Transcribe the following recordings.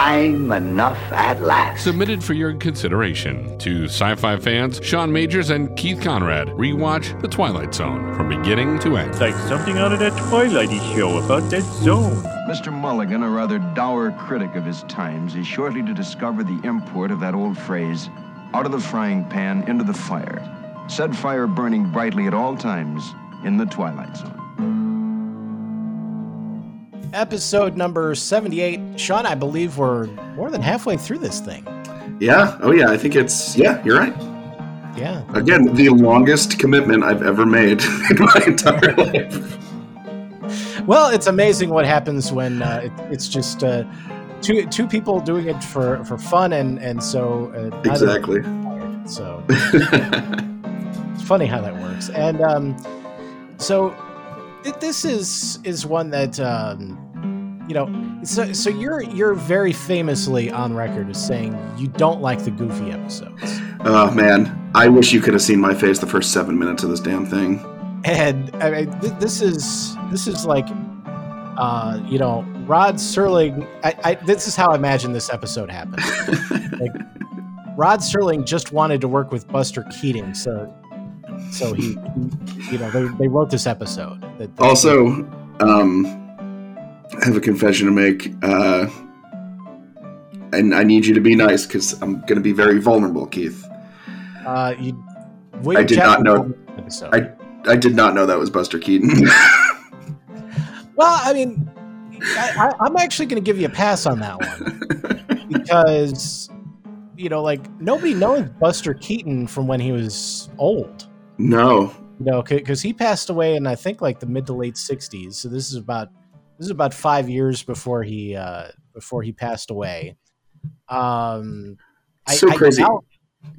time enough at last. Submitted for your consideration to sci fi fans Sean Majors and Keith Conrad. Rewatch The Twilight Zone from beginning to end. It's like something out of that Twilighty show about that zone. Mr. Mulligan, a rather dour critic of his times, is shortly to discover the import of that old phrase, out of the frying pan into the fire. Said fire burning brightly at all times in the Twilight Zone. Episode number 78. Sean, I believe we're more than halfway through this thing. Yeah. Oh, yeah. I think it's, yeah, you're right. Yeah. Again, the longest commitment I've ever made in my entire life. Well, it's amazing what happens when uh, it, it's just uh, two two people doing it for, for fun, and and so uh, Exactly. So it's funny how that works. And um, so th- this is is one that um, you know. So so you're you're very famously on record as saying you don't like the goofy episodes. oh, man. I wish you could have seen my face the first seven minutes of this damn thing. and I mean, th- this is this is like uh you know rod serling I, I this is how i imagine this episode happened like rod serling just wanted to work with buster Keaton so so he, he you know they, they wrote this episode that that- Also, um, I have a confession to make. Uh, and I need you to be nice because I'm going to be very vulnerable, Keith. uh you I did not know- episode. I I did not know that was Buster Keaton. Well, I mean, I, I, I'm actually going to give you a pass on that one because, you know, like nobody knows Buster Keaton from when he was old. no. You know, because he passed away in I think like the mid to late '60s. So this is about this is about five years before he uh, before he passed away. Um, So crazy. doubt-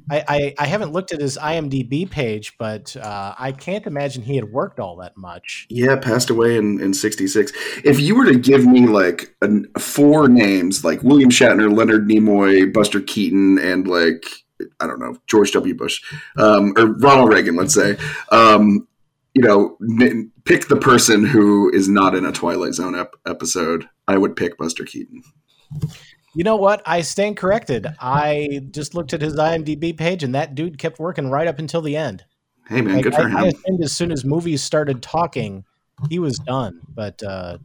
I, I, I haven't looked at his IMDb page, but uh, I can't imagine he had worked all that much. Yeah, passed away in, in 66. If you were to give me like an, four names, like William Shatner, Leonard Nimoy, Buster Keaton, and like, I don't know, George W. Bush, um, or Ronald Reagan, let's say, um, you know, n- pick the person who is not in a Twilight Zone ep- episode, I would pick Buster Keaton. You know what? I stand corrected. I just looked at his IMDb page, and that dude kept working right up until the end. Hey, man, Like, good for I, I him. assumed as soon as movies started talking, he was done. But uh,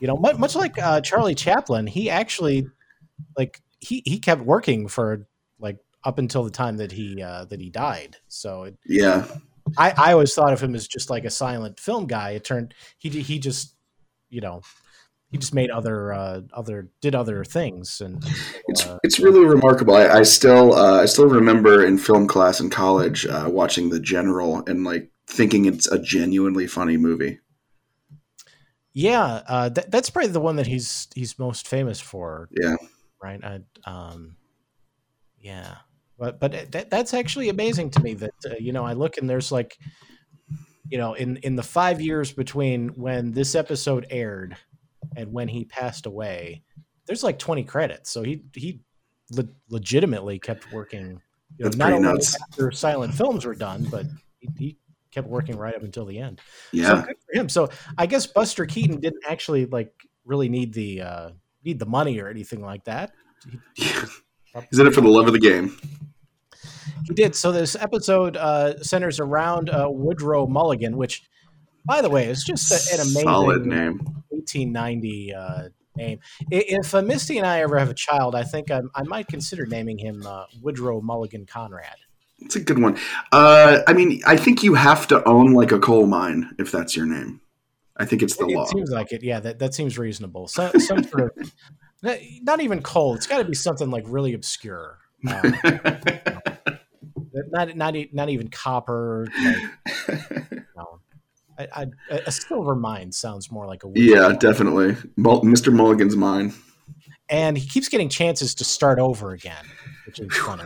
you know, much, much like uh, Charlie Chaplin, he actually like he he kept working for like up until the time that he uh, that he died. So it, Yeah. I I always thought of him as just like a silent film guy. It turned he he just you know he just made other uh, other did other things and It's uh, it's really remarkable. I, I still uh, I still remember in film class in college uh, watching The General and like thinking it's a genuinely funny movie. yeah uh, that, that's probably the one that he's he's most famous for Yeah. right I, um yeah but but that, that's actually amazing to me that uh, you know i look and there's like you know in in the five years between when this episode aired and when he passed away there's like 20 credits so he he le- legitimately kept working you know, That's not pretty only nuts. after silent films were done but he, he kept working right up until the end so Yeah. good for him. So I guess Buster Keaton didn't actually like really need the uh, need the money or anything like that. He, He's in it for the love of the game. He did. So this episode uh, centers around uh, Woodrow Mulligan, which, by the way, is just a, an amazing Solid name. 1890 uh, name. If uh, Misty and I ever have a child, I think I, I might consider naming him uh, Woodrow Mulligan Conrad. It's a good one. Uh, I mean, I think you have to own like a coal mine if that's your name. I think it's the It law. seems like it. Yeah, that, that seems reasonable. So, some sort of not- even coal. It's got to be something like really obscure. Uh, not not not even copper. Like, no. I, I, a silver mine sounds more like a yeah, definitely. Mr. Mulligan's mine. And he keeps getting chances to start over again, which is funny.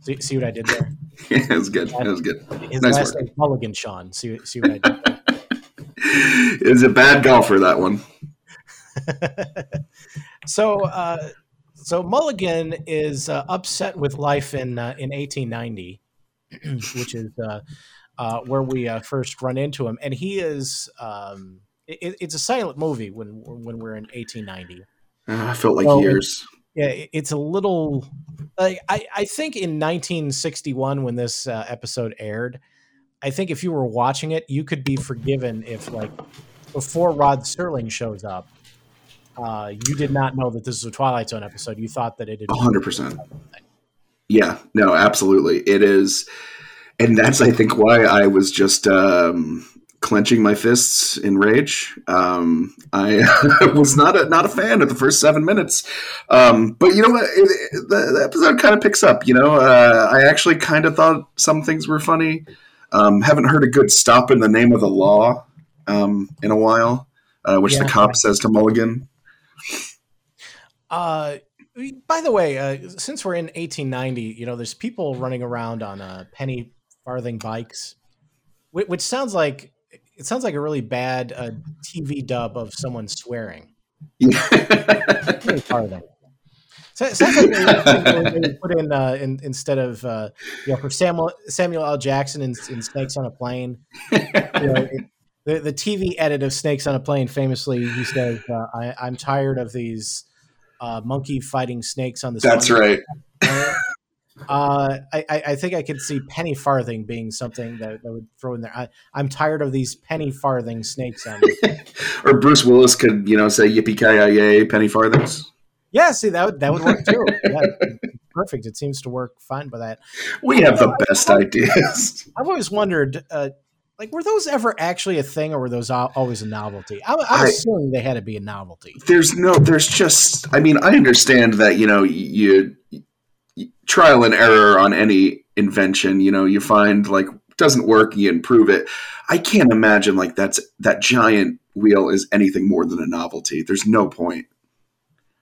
See, see what I did there? Yeah, it was good. It was good. His Nice last work. name Mulligan Sean. See see what I did? Is a bad golfer that one. so uh, so Mulligan is uh, upset with life in uh, in 1890, which is uh, uh, where we uh, first run into him, and he is um, it, it's a silent movie when when we're in 1890. Uh, I felt like Well, years. yeah, it's a little like I, I think in 1961 when this uh, episode aired, I think if you were watching it, you could be forgiven if like before Rod Serling shows up, uh, you did not know that this is a Twilight Zone episode. You thought that it had 100%. Yeah, no, absolutely. It is. And that's, I think, why I was just um, clenching my fists in rage. Um, I was not a, not a fan of the first seven minutes. Um, but you know what? It, it, the, the, episode kind of picks up. You know, uh, I actually kind of thought some things were funny. Um, haven't heard a good stop in the name of the law um, in a while, uh, which yeah. the cop says to Mulligan. Uh, by the way, uh, since we're in 1890, you know, there's people running around on uh, penny farthing bikes, which, which, sounds like it sounds like a really bad uh, TV dub of someone swearing. Yeah. farthing. So, sounds like they, they put in, uh, in, instead of uh, you know for Samuel Samuel L. Jackson in, in Snakes on a Plane. You know, it, the the TV edit of Snakes on a Plane famously he says, uh, I, "I'm tired of these uh, monkey fighting snakes on the." That's right. Uh, I, I think I could see penny farthing being something that, that would throw in there. I, am tired of these penny farthing snakes on or Bruce Willis could, you know, say yippee ki yay penny farthings. Yeah, see that would that would work too. Yeah, perfect. It seems to work fine by that. We have the best ideas. I've always wondered, uh, like, were those ever actually a thing, or were those always a novelty? I, I assuming they had to be a novelty. There's no, there's just. I mean, I understand that you know you, you trial and error on any invention. You know, you find like doesn't work, you improve it. I can't imagine like that's that giant wheel is anything more than a novelty. There's no point.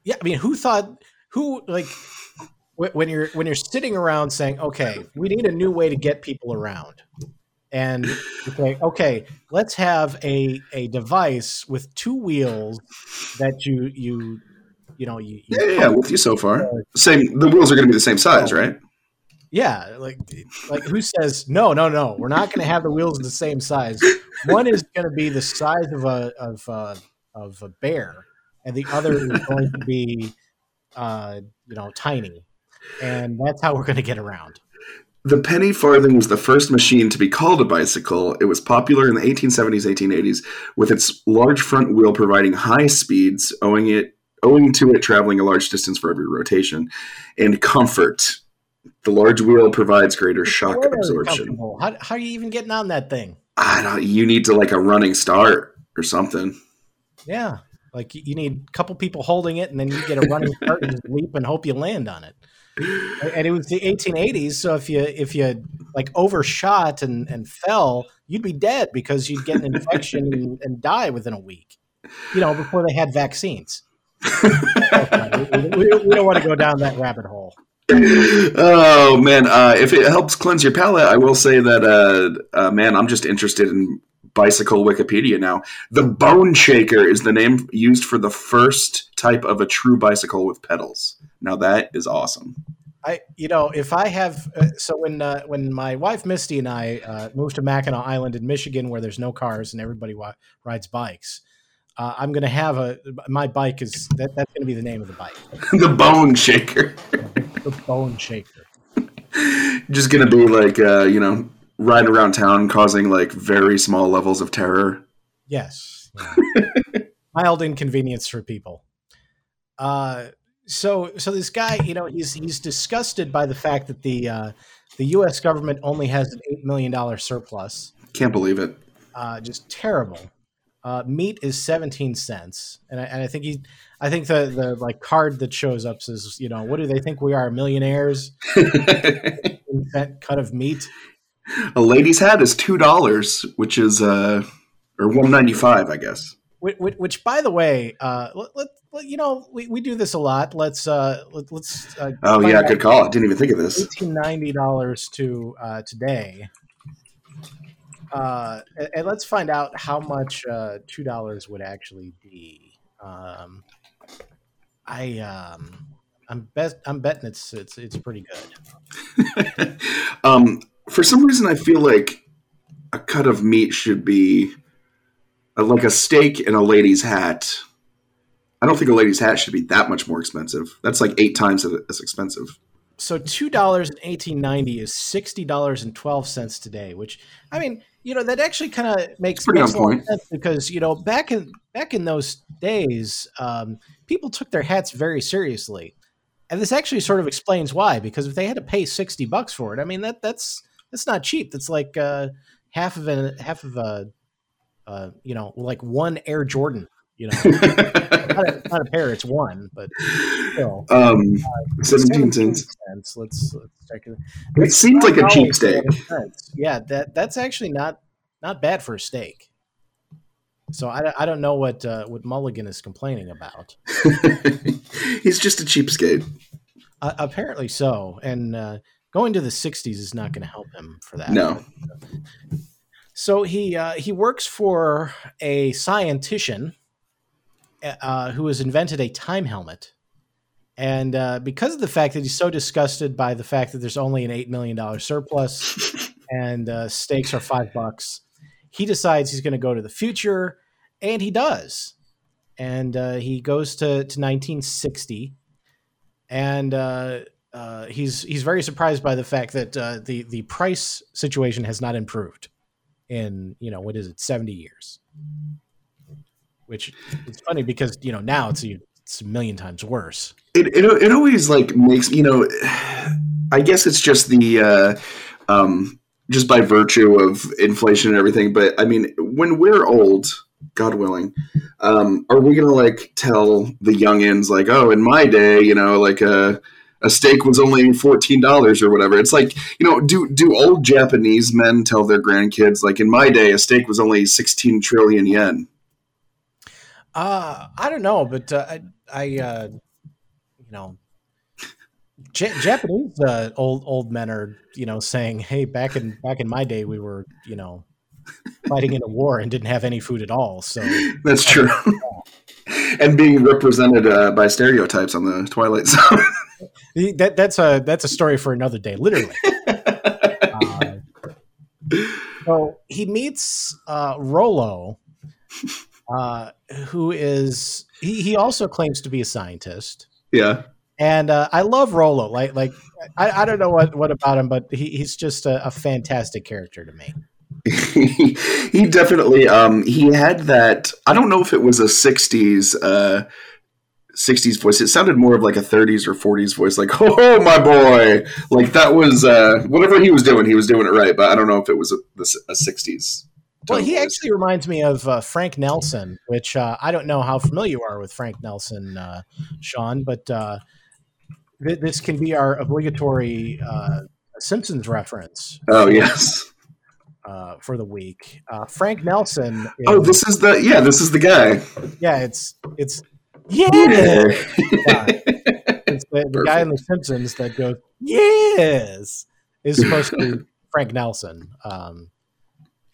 Yeah, I mean, who thought who like when you're when you're sitting around saying, "Okay, we need a new way to get people around," and okay, okay, let's have a a device with two wheels that you you you know you, you yeah, yeah with you so far. Same, the wheels are going to be the same size, right? Yeah, like like who says no, no, no? We're not going to have the wheels the same size. One is going to be the size of a of a, of a bear, and the other is going to be, uh, you know, tiny, and that's how we're going to get around. The penny farthing was the first machine to be called a bicycle. It was popular in the 1870s, 1880s, with its large front wheel providing high speeds, owing it owing to it traveling a large distance for every rotation, and comfort. The large wheel provides greater shock absorption. How, how are you even getting on that thing? I don't. You need to like a running start or something. Yeah, like you need a couple people holding it, and then you get a running start and leap and hope you land on it. And it was the 1880s, so if you if you like overshot and, and fell, you'd be dead because you'd get an infection and, and die within a week. You know, before they had vaccines. okay, we, we, we, don't want to go down that rabbit hole. Oh man, uh, if it helps cleanse your palate, I will say that uh, uh, man, I'm just interested in bicycle Wikipedia now. The Bone Shaker is the name used for the first type of a true bicycle with pedals. Now that is awesome. I, you know, if I have, uh, so when uh, when my wife Misty and I uh, moved to Mackinac Island in Michigan, where there's no cars and everybody wa- rides bikes, uh, I'm going to have a my bike is that, that's going to be the name of the bike, the Bone Shaker, the Bone Shaker. Just going to be like, uh, you know, riding around town causing like very small levels of terror. Yes. Yeah. Mild inconvenience for people. Uh, so so this guy, you know, he's he's disgusted by the fact that the uh, the U.S. government only has an eight million dollar surplus. Can't believe it. Uh, just terrible. Uh, meat is seventeen cents, and I, and I think he, I think the the like card that shows up says, you know, what do they think we are, millionaires? cut of meat a lady's hat is two dollars, which is uh, or one ninety five, I guess. Which, which, by the way, uh, let, let, you know, we, we do this a lot. Let's uh, let, us uh, oh yeah, good call. I didn't even think of this. Eighteen ninety dollars to uh, today. Uh, and, and, let's find out how much uh, two dollars would actually be. Um, I um, I'm bet I'm betting it's it's it's pretty good. um, for some reason, I feel like a cut of meat should be like a steak in a lady's hat. I don't think a lady's hat should be that much more expensive. That's like eight times as expensive. So two dollars in eighteen ninety is sixty dollars and twelve cents today. Which I mean, you know, that actually kind of makes, makes point sense because you know back in back in those days, um, people took their hats very seriously, and this actually sort of explains why. Because if they had to pay sixty bucks for it, I mean that that's that's not cheap. That's like uh, half of a half of a uh, you know like one Air Jordan you know, not, a, not, a, pair, it's one, but still. Um, uh, 17 cents. cents. Let's, let's check it. It seems like a cheap steak. Yeah, that that's actually not not bad for a steak. So I, I don't know what uh, what Mulligan is complaining about. He's just a cheapskate. Uh, apparently so, and uh, going to the '60s is not going to help him for that. No. So he uh, he works for a scientician uh, who has invented a time helmet. And uh, because of the fact that he's so disgusted by the fact that there's only an $8 million surplus and uh, steaks are five bucks, he decides he's going to go to the future. And he does. And uh, he goes to, to 1960. And uh, uh, he's, he's very surprised by the fact that the, the price situation has not improved in, you know, what is it, 70 years which is funny because you know now it's a, it's a million times worse. It, it it always like makes you know, I guess it's just the uh, um, just by virtue of inflation and everything. But I mean, when we're old, God willing, um, are we gonna like tell the youngins like, oh, in my day, you know, like uh, a steak was only fourteen dollars or whatever. It's like you know, do do old Japanese men tell their grandkids like, in my day, a steak was only sixteen trillion yen? Uh, I don't know, but uh, I, I uh, you know, J- Japanese uh, old old men are, you know, saying, "Hey, back in back in my day, we were, you know, fighting in a war and didn't have any food at all." So that's true. and being represented uh, by stereotypes on the Twilight Zone. that that's a that's a story for another day, literally. uh, so he meets uh, Rollo uh, who is he, he also claims to be a scientist. Yeah. And uh, I love Rollo. Like, like I, I don't know what, what about him, but he, he's just a, a fantastic character to me. he definitely um he had that i don't know if it was a 60s uh 60s voice it sounded more of like a 30s or 40s voice like oh my boy like that was uh whatever he was doing he was doing it right but i don't know if it was a, a 60s well, he actually reminds me of uh, Frank Nelson, which uh, I don't know how familiar you are with Frank Nelson, uh, Sean, but uh, th- this can be our obligatory uh, Simpsons reference. Oh yes, uh, for the week. Uh, Frank Nelson. Is, oh, this is the yeah, this is the guy. Yeah, it's it's yeah. yeah. it's the, the guy in the Simpsons that goes yes is supposed to be Frank Nelson. Um,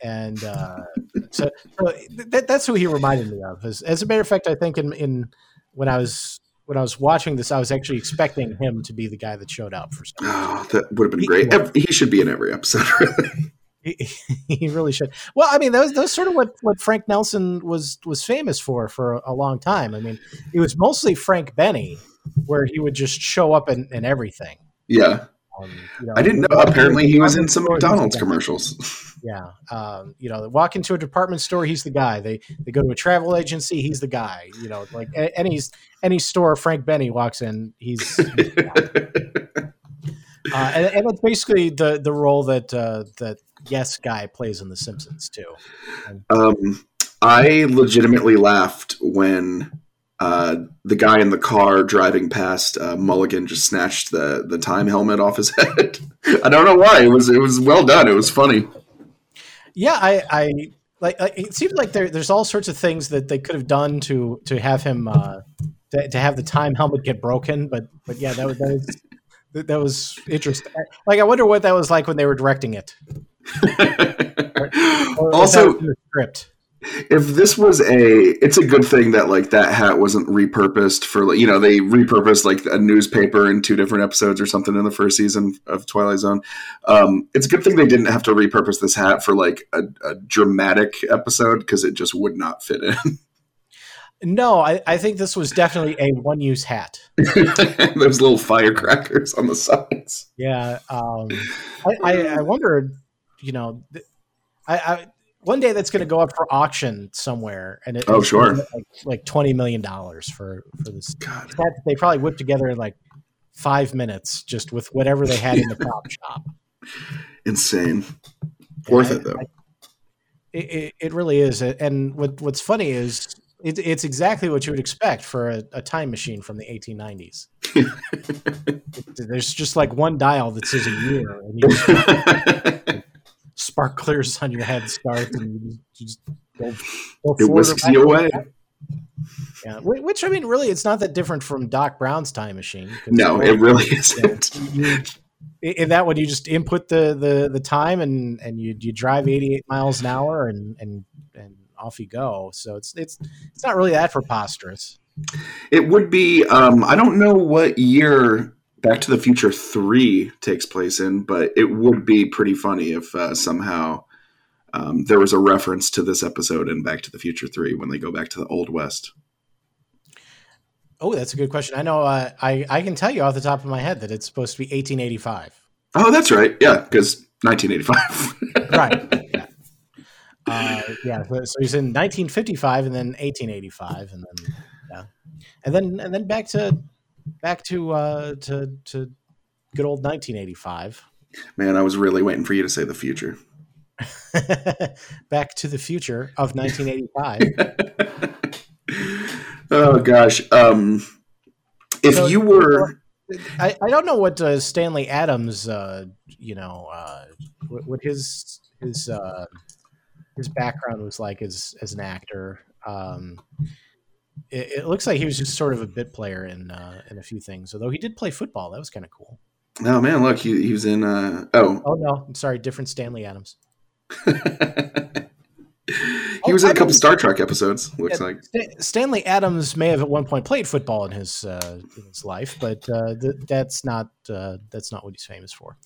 and uh, so, so that, that's who he reminded me of. As, as, a matter of fact, I think in, in when I was when I was watching this, I was actually expecting him to be the guy that showed up for some. Oh, that would have been he, great. He, he, should be in every episode. Really. He, he, really should. Well, I mean, those those sort of what, what Frank Nelson was was famous for for a, a long time. I mean, it was mostly Frank Benny, where he would just show up in, in everything. Yeah. Um, you know, I didn't know. Apparently, he was in some McDonald's commercials. Yeah, um, you know, walk into a department store, he's the guy. They they go to a travel agency, he's the guy. You know, like any any store Frank Benny walks in, he's. he's uh, and, and it's basically the the role that uh, that Yes guy plays in The Simpsons too. Um, I legitimately laughed when uh, the guy in the car driving past uh, Mulligan just snatched the the time helmet off his head. I don't know why. It was it was well done. It was funny. Yeah, I, I like. It seems like there, there's all sorts of things that they could have done to to have him uh, to, to have the time helmet get broken. But but yeah, that was that was, that was interesting. Like I wonder what that was like when they were directing it. Or, also, script if this was a it's a good thing that like that hat wasn't repurposed for like you know they repurposed like a newspaper in two different episodes or something in the first season of twilight zone um, it's a good thing they didn't have to repurpose this hat for like a, a dramatic episode because it just would not fit in No, I, I think this was definitely a one use hat. Those little firecrackers on the sides. Yeah. Um, I, I, I wondered, you know, I, I one day that's going to go up for auction somewhere, and it, oh sure, like, like twenty million dollars for for this. God. They probably whipped together in like five minutes, just with whatever they had in the prop shop. Insane, worth it though. I, it, it really is, and what what's funny is it, it's exactly what you would expect for a, a time machine from the 1890s. There's just like one dial that says a year, and you just, spark clears on your head starts, and you just go, go it whisks you away. Yeah, which I mean, really, it's not that different from Doc Brown's time machine. No, it really isn't. You, in that one, you just input the the the time, and and you you drive 88 miles an hour, and and and off you go. So it's it's it's not really that preposterous. It would be. Um, I don't know what year Back to the Future Three takes place in, but it would be pretty funny if uh, somehow um, there was a reference to this episode in Back to the Future Three when they go back to the Old West. Oh, that's a good question. I know. Uh, I I can tell you off the top of my head that it's supposed to be 1885. Oh, that's right. Yeah, because 1985. right. Yeah. Uh, yeah. So he's in 1955 and then 1885 and then yeah, and then and then back to back to uh, to to good old 1985. Man, I was really waiting for you to say the future. back to the future of 1985. oh gosh. Um, if so, you were I, I don't know what uh, Stanley Adams, uh, you know, uh, what, what, his his uh, his background was like as as an actor. Um, it, it, looks like he was just sort of a bit player in uh, in a few things. Although he did play football, that was kind of cool. Oh man, look, he, he was in. Uh, oh, oh no, I'm sorry, different Stanley Adams. he was in a couple Star Trek episodes. Looks like Stanley Adams may have at one point played football in his uh, in his life, but uh, th- that's not uh, that's not what he's famous for.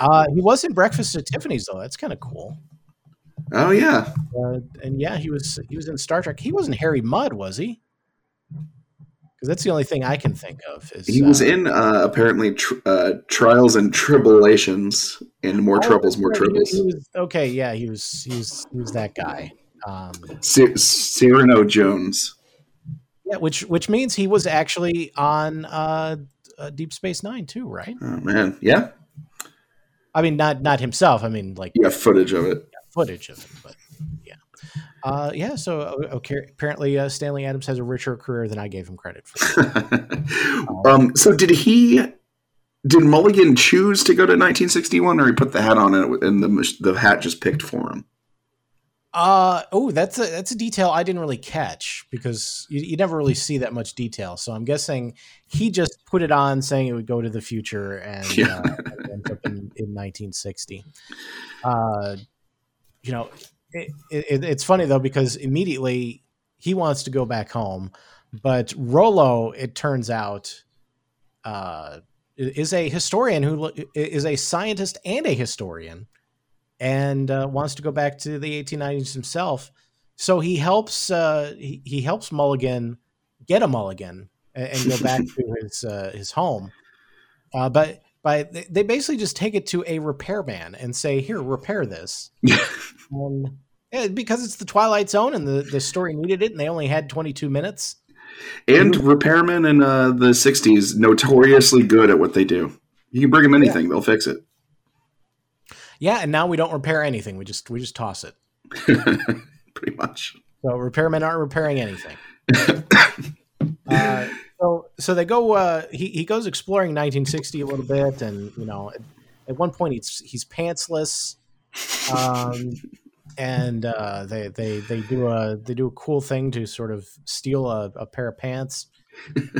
Uh, he was in Breakfast at Tiffany's though. That's kind of cool. Oh yeah, uh, and yeah, he was he was in Star Trek. He wasn't Harry Mudd, was he? Because that's the only thing I can think of. Is he was uh, in apparently tr- Trials and Tribble-ations and More oh, Troubles, More Troubles. He, he was, okay, yeah, he was he was he was that guy. Um, Cyrano Jones. Yeah, which which means he was actually on uh, uh, Deep Space Nine too, right? Oh man, yeah. I mean, not not himself. I mean, like yeah, footage of it. Yeah, footage of it, but uh, yeah. So uh, okay, apparently uh, Stanley Adams has a richer career than I gave him credit for. um, so did he? Did Mulligan choose to go to 1961, or he put the hat on it and the the hat just picked for him? Uh oh, that's a that's a detail I didn't really catch because you, you, never really see that much detail. So I'm guessing he just put it on, saying it would go to the future, and yeah. uh, ends up in, in 1960. Uh, you know, it, it, it's funny though because immediately he wants to go back home, but Rollo, it turns out, uh, is a historian who is a scientist and a historian and uh, wants to go back to the 1890s himself. So he helps uh, he, he, helps Mulligan get a Mulligan and, and go back to his uh, his home. Uh, but by they basically just take it to a repairman and say, "Here, repair this." yeah, because it's the Twilight Zone and the, the story needed it, and they only had 22 minutes. And repairmen in uh, the 60s notoriously good at what they do. You can bring them anything, yeah. they'll fix it. Yeah, and now we don't repair anything. We just we just toss it. Pretty much. So repairmen aren't repairing anything. uh, so they go. Uh, he he goes exploring 1960 a little bit, and you know, at, at one point he's he's pantsless. Um, and uh, they they they do a they do a cool thing to sort of steal a, a pair of pants,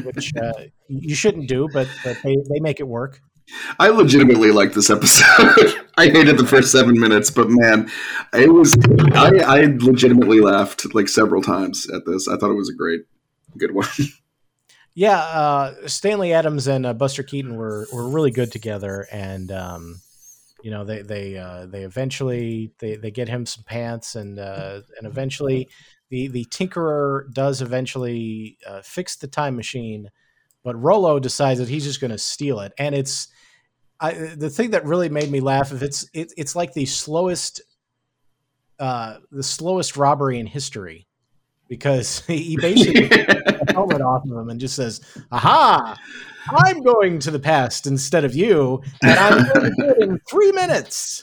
which uh, you shouldn't do, but but they, they make it work. I legitimately like this episode. I hated the first seven minutes, but man, it was I, I legitimately laughed like several times at this. I thought it was a great, good one. Yeah, uh, Stanley Adams and uh, Buster Keaton were were really good together, and um, you know they they uh, they eventually they, they get him some pants, and uh, and eventually the the Tinkerer does eventually uh, fix the time machine, but Rollo decides that he's just going to steal it, and it's I, the thing that really made me laugh. If it's it, it's like the slowest uh, the slowest robbery in history because he basically the helmet off of him and just says, "Aha! I'm going to the past instead of you, and I'm going to do it in three minutes."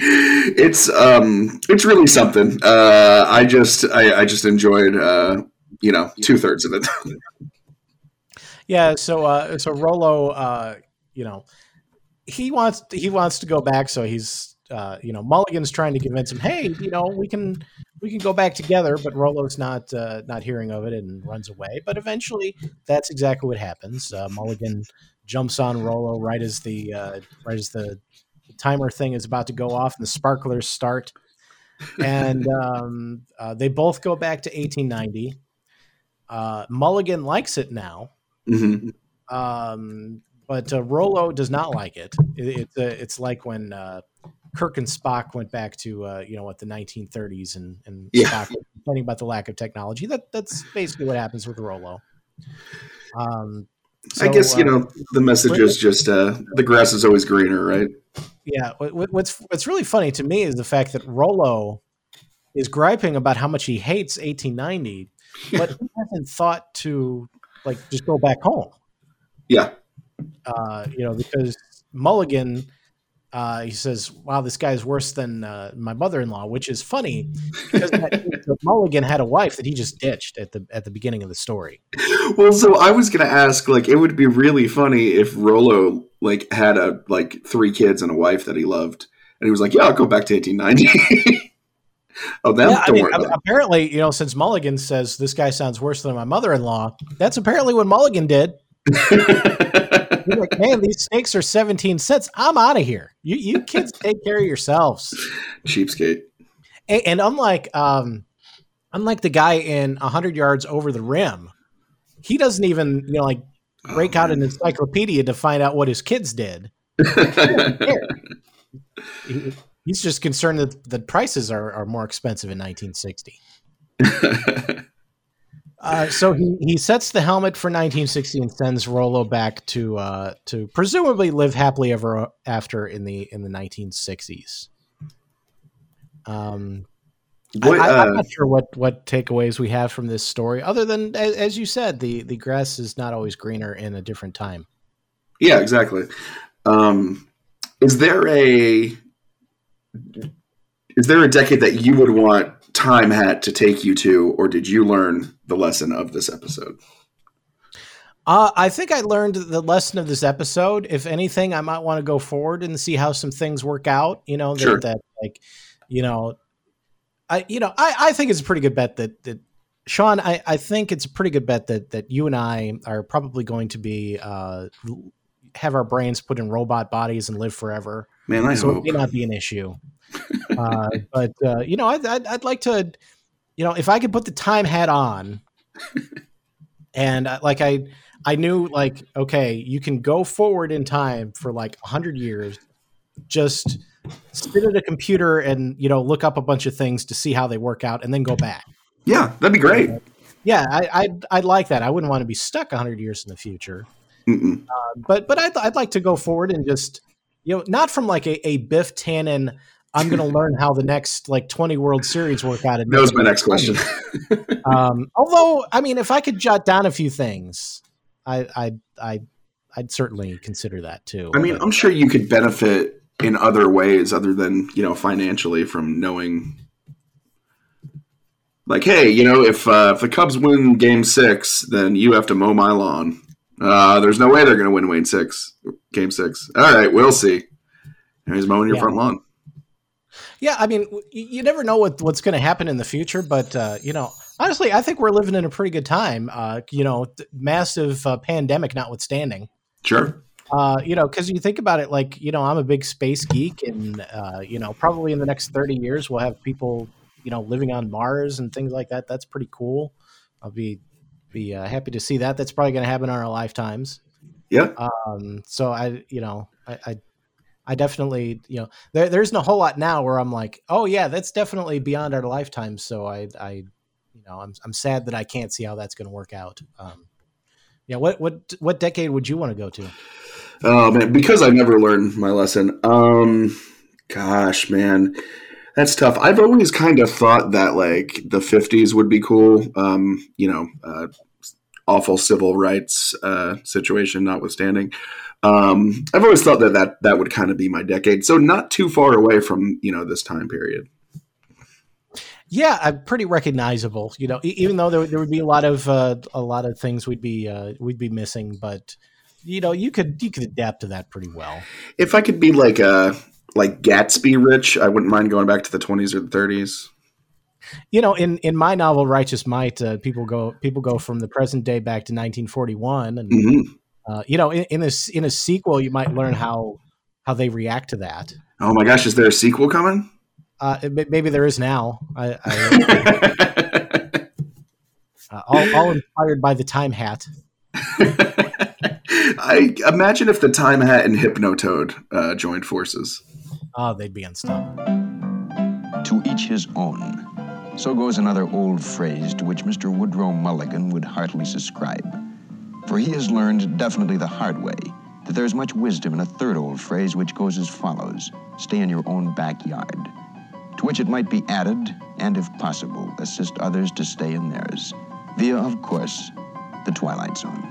it's um it's really something. Uh, I just I, I just enjoyed uh, you know two thirds of it. yeah. So uh, so Rollo, uh, you know, he wants he wants to go back, so he's uh, you know Mulligan's trying to convince him, hey, you know, we can we can go back together, but Rollo's not uh, not hearing of it and runs away. But eventually, that's exactly what happens. Uh, Mulligan jumps on Rolo right as the uh, right as the timer thing is about to go off and the sparklers start. And um, uh, they both go back to 1890. Uh, Mulligan likes it now. Mm-hmm. Um, but uh, Rollo does not like it. it it's uh, it's like when uh, Kirk and Spock went back to uh, you know what the 1930s and and yeah. Spock complaining about the lack of technology. That that's basically what happens with Rollo. Um, so, I guess you uh, know the message is just uh, the grass is always greener, right? Yeah. What's what's really funny to me is the fact that Rollo is griping about how much he hates 1890, but he hasn't thought to like just go back home. Yeah. Uh, you know, because Mulligan uh, he says, "Wow, this guy's worse than uh, my mother-in-law," which is funny because Mulligan had a wife that he just ditched at the at the beginning of the story. Well, so I was going to ask, like, it would be really funny if Rollo like had a like three kids and a wife that he loved, and he was like, "Yeah, I'll go back to 1890." oh, that yeah, I mean, apparently, you know, since Mulligan says this guy sounds worse than my mother-in-law, that's apparently what Mulligan did. You're like, man, these snakes are 17 cents. I'm out of here. You you kids take care of yourselves. Cheapskate. And, and unlike um unlike the guy in 100 yards over the rim, he doesn't even, you know, like break oh, out an encyclopedia to find out what his kids did. he, he's just concerned that the prices are, are more expensive in 1960. Uh, so he, he sets the helmet for 1960 and sends Rollo back to uh, to presumably live happily ever after in the in the 1960s. Um, what, I, am uh, not sure what what takeaways we have from this story, other than as you said, the the grass is not always greener in a different time. Yeah, exactly. Um, is there a is there a decade that you would want Time Hat to take you to, or did you learn the lesson of this episode? Uh, I think I learned the lesson of this episode. If anything, I might want to go forward and see how some things work out. You know, that, sure. that like, you know, I you know I, I think it's a pretty good bet that that Sean. I, I think it's a pretty good bet that that you and I are probably going to be uh, have our brains put in robot bodies and live forever. Man, I so hope. it may not be an issue. Uh, but uh, you know, I'd, I'd, I'd like to, you know, if I could put the time hat on, and uh, like I I knew like okay, you can go forward in time for like hundred years, just sit at a computer and you know look up a bunch of things to see how they work out, and then go back. Yeah, that'd be great. yeah, I, I'd I'd like that. I wouldn't want to be stuck hundred years in the future. Uh, but but I'd I'd like to go forward and just you know not from like a, a Biff Tannen I'm going to learn how the next like 20 World Series work out. That was my next question. um, although, I mean, if I could jot down a few things, I, I, I, I'd certainly consider that too. I mean, but, I'm sure you could benefit in other ways other than you know financially from knowing. Like, hey, you know, if uh, if the Cubs win Game Six, then you have to mow my lawn. Uh, there's no way they're going to win Wayne Six, Game Six. All right, we'll see. And he's mowing your yeah. front lawn. Yeah, I mean, you never know what what's going to happen in the future, but uh, you know, honestly, I think we're living in a pretty good time. Uh, you know, massive uh, pandemic notwithstanding. Sure. Uh, you know, because you think about it, like you know, I'm a big space geek, and uh, you know, probably in the next 30 years, we'll have people, you know, living on Mars and things like that. That's pretty cool. I'll be be uh, happy to see that. That's probably going to happen in our lifetimes. Yeah. Um. So I, you know, I, I I definitely, you know, there, there isn't a whole lot now where I'm like, oh yeah, that's definitely beyond our lifetime. So I, I, you know, I'm, I'm sad that I can't see how that's going to work out. Um, yeah. What, what, what decade would you want to go to? Oh man, because I never learned my lesson. Um, gosh, man, that's tough. I've always kind of thought that like the 50s would be cool. Um, you know, uh, awful civil rights uh, situation notwithstanding. Um, I've always thought that, that that would kind of be my decade. So not too far away from, you know, this time period. Yeah, I'm pretty recognizable. You know, even though there, there would be a lot of uh, a lot of things we'd be uh, we'd be missing, but you know, you could you could adapt to that pretty well. If I could be like a uh, like Gatsby rich, I wouldn't mind going back to the 20s or the 30s. You know, in in my novel Righteous Might, uh, people go people go from the present day back to 1941, and mm-hmm. Uh, you know, in, in a in a sequel, you might learn how how they react to that. Oh my gosh, is there a sequel coming? Uh, maybe there is now. I, I uh, all, all, inspired by the Time Hat. I imagine if the Time Hat and Hypnotoad uh, joined forces. Oh, they'd be unstoppable. To each his own. So goes another old phrase to which Mr. Woodrow Mulligan would heartily subscribe. For he has learned, definitely the hard way, that there is much wisdom in a third old phrase which goes as follows stay in your own backyard. To which it might be added, and if possible, assist others to stay in theirs, via, of course, the Twilight Zone.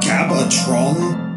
Gabatron?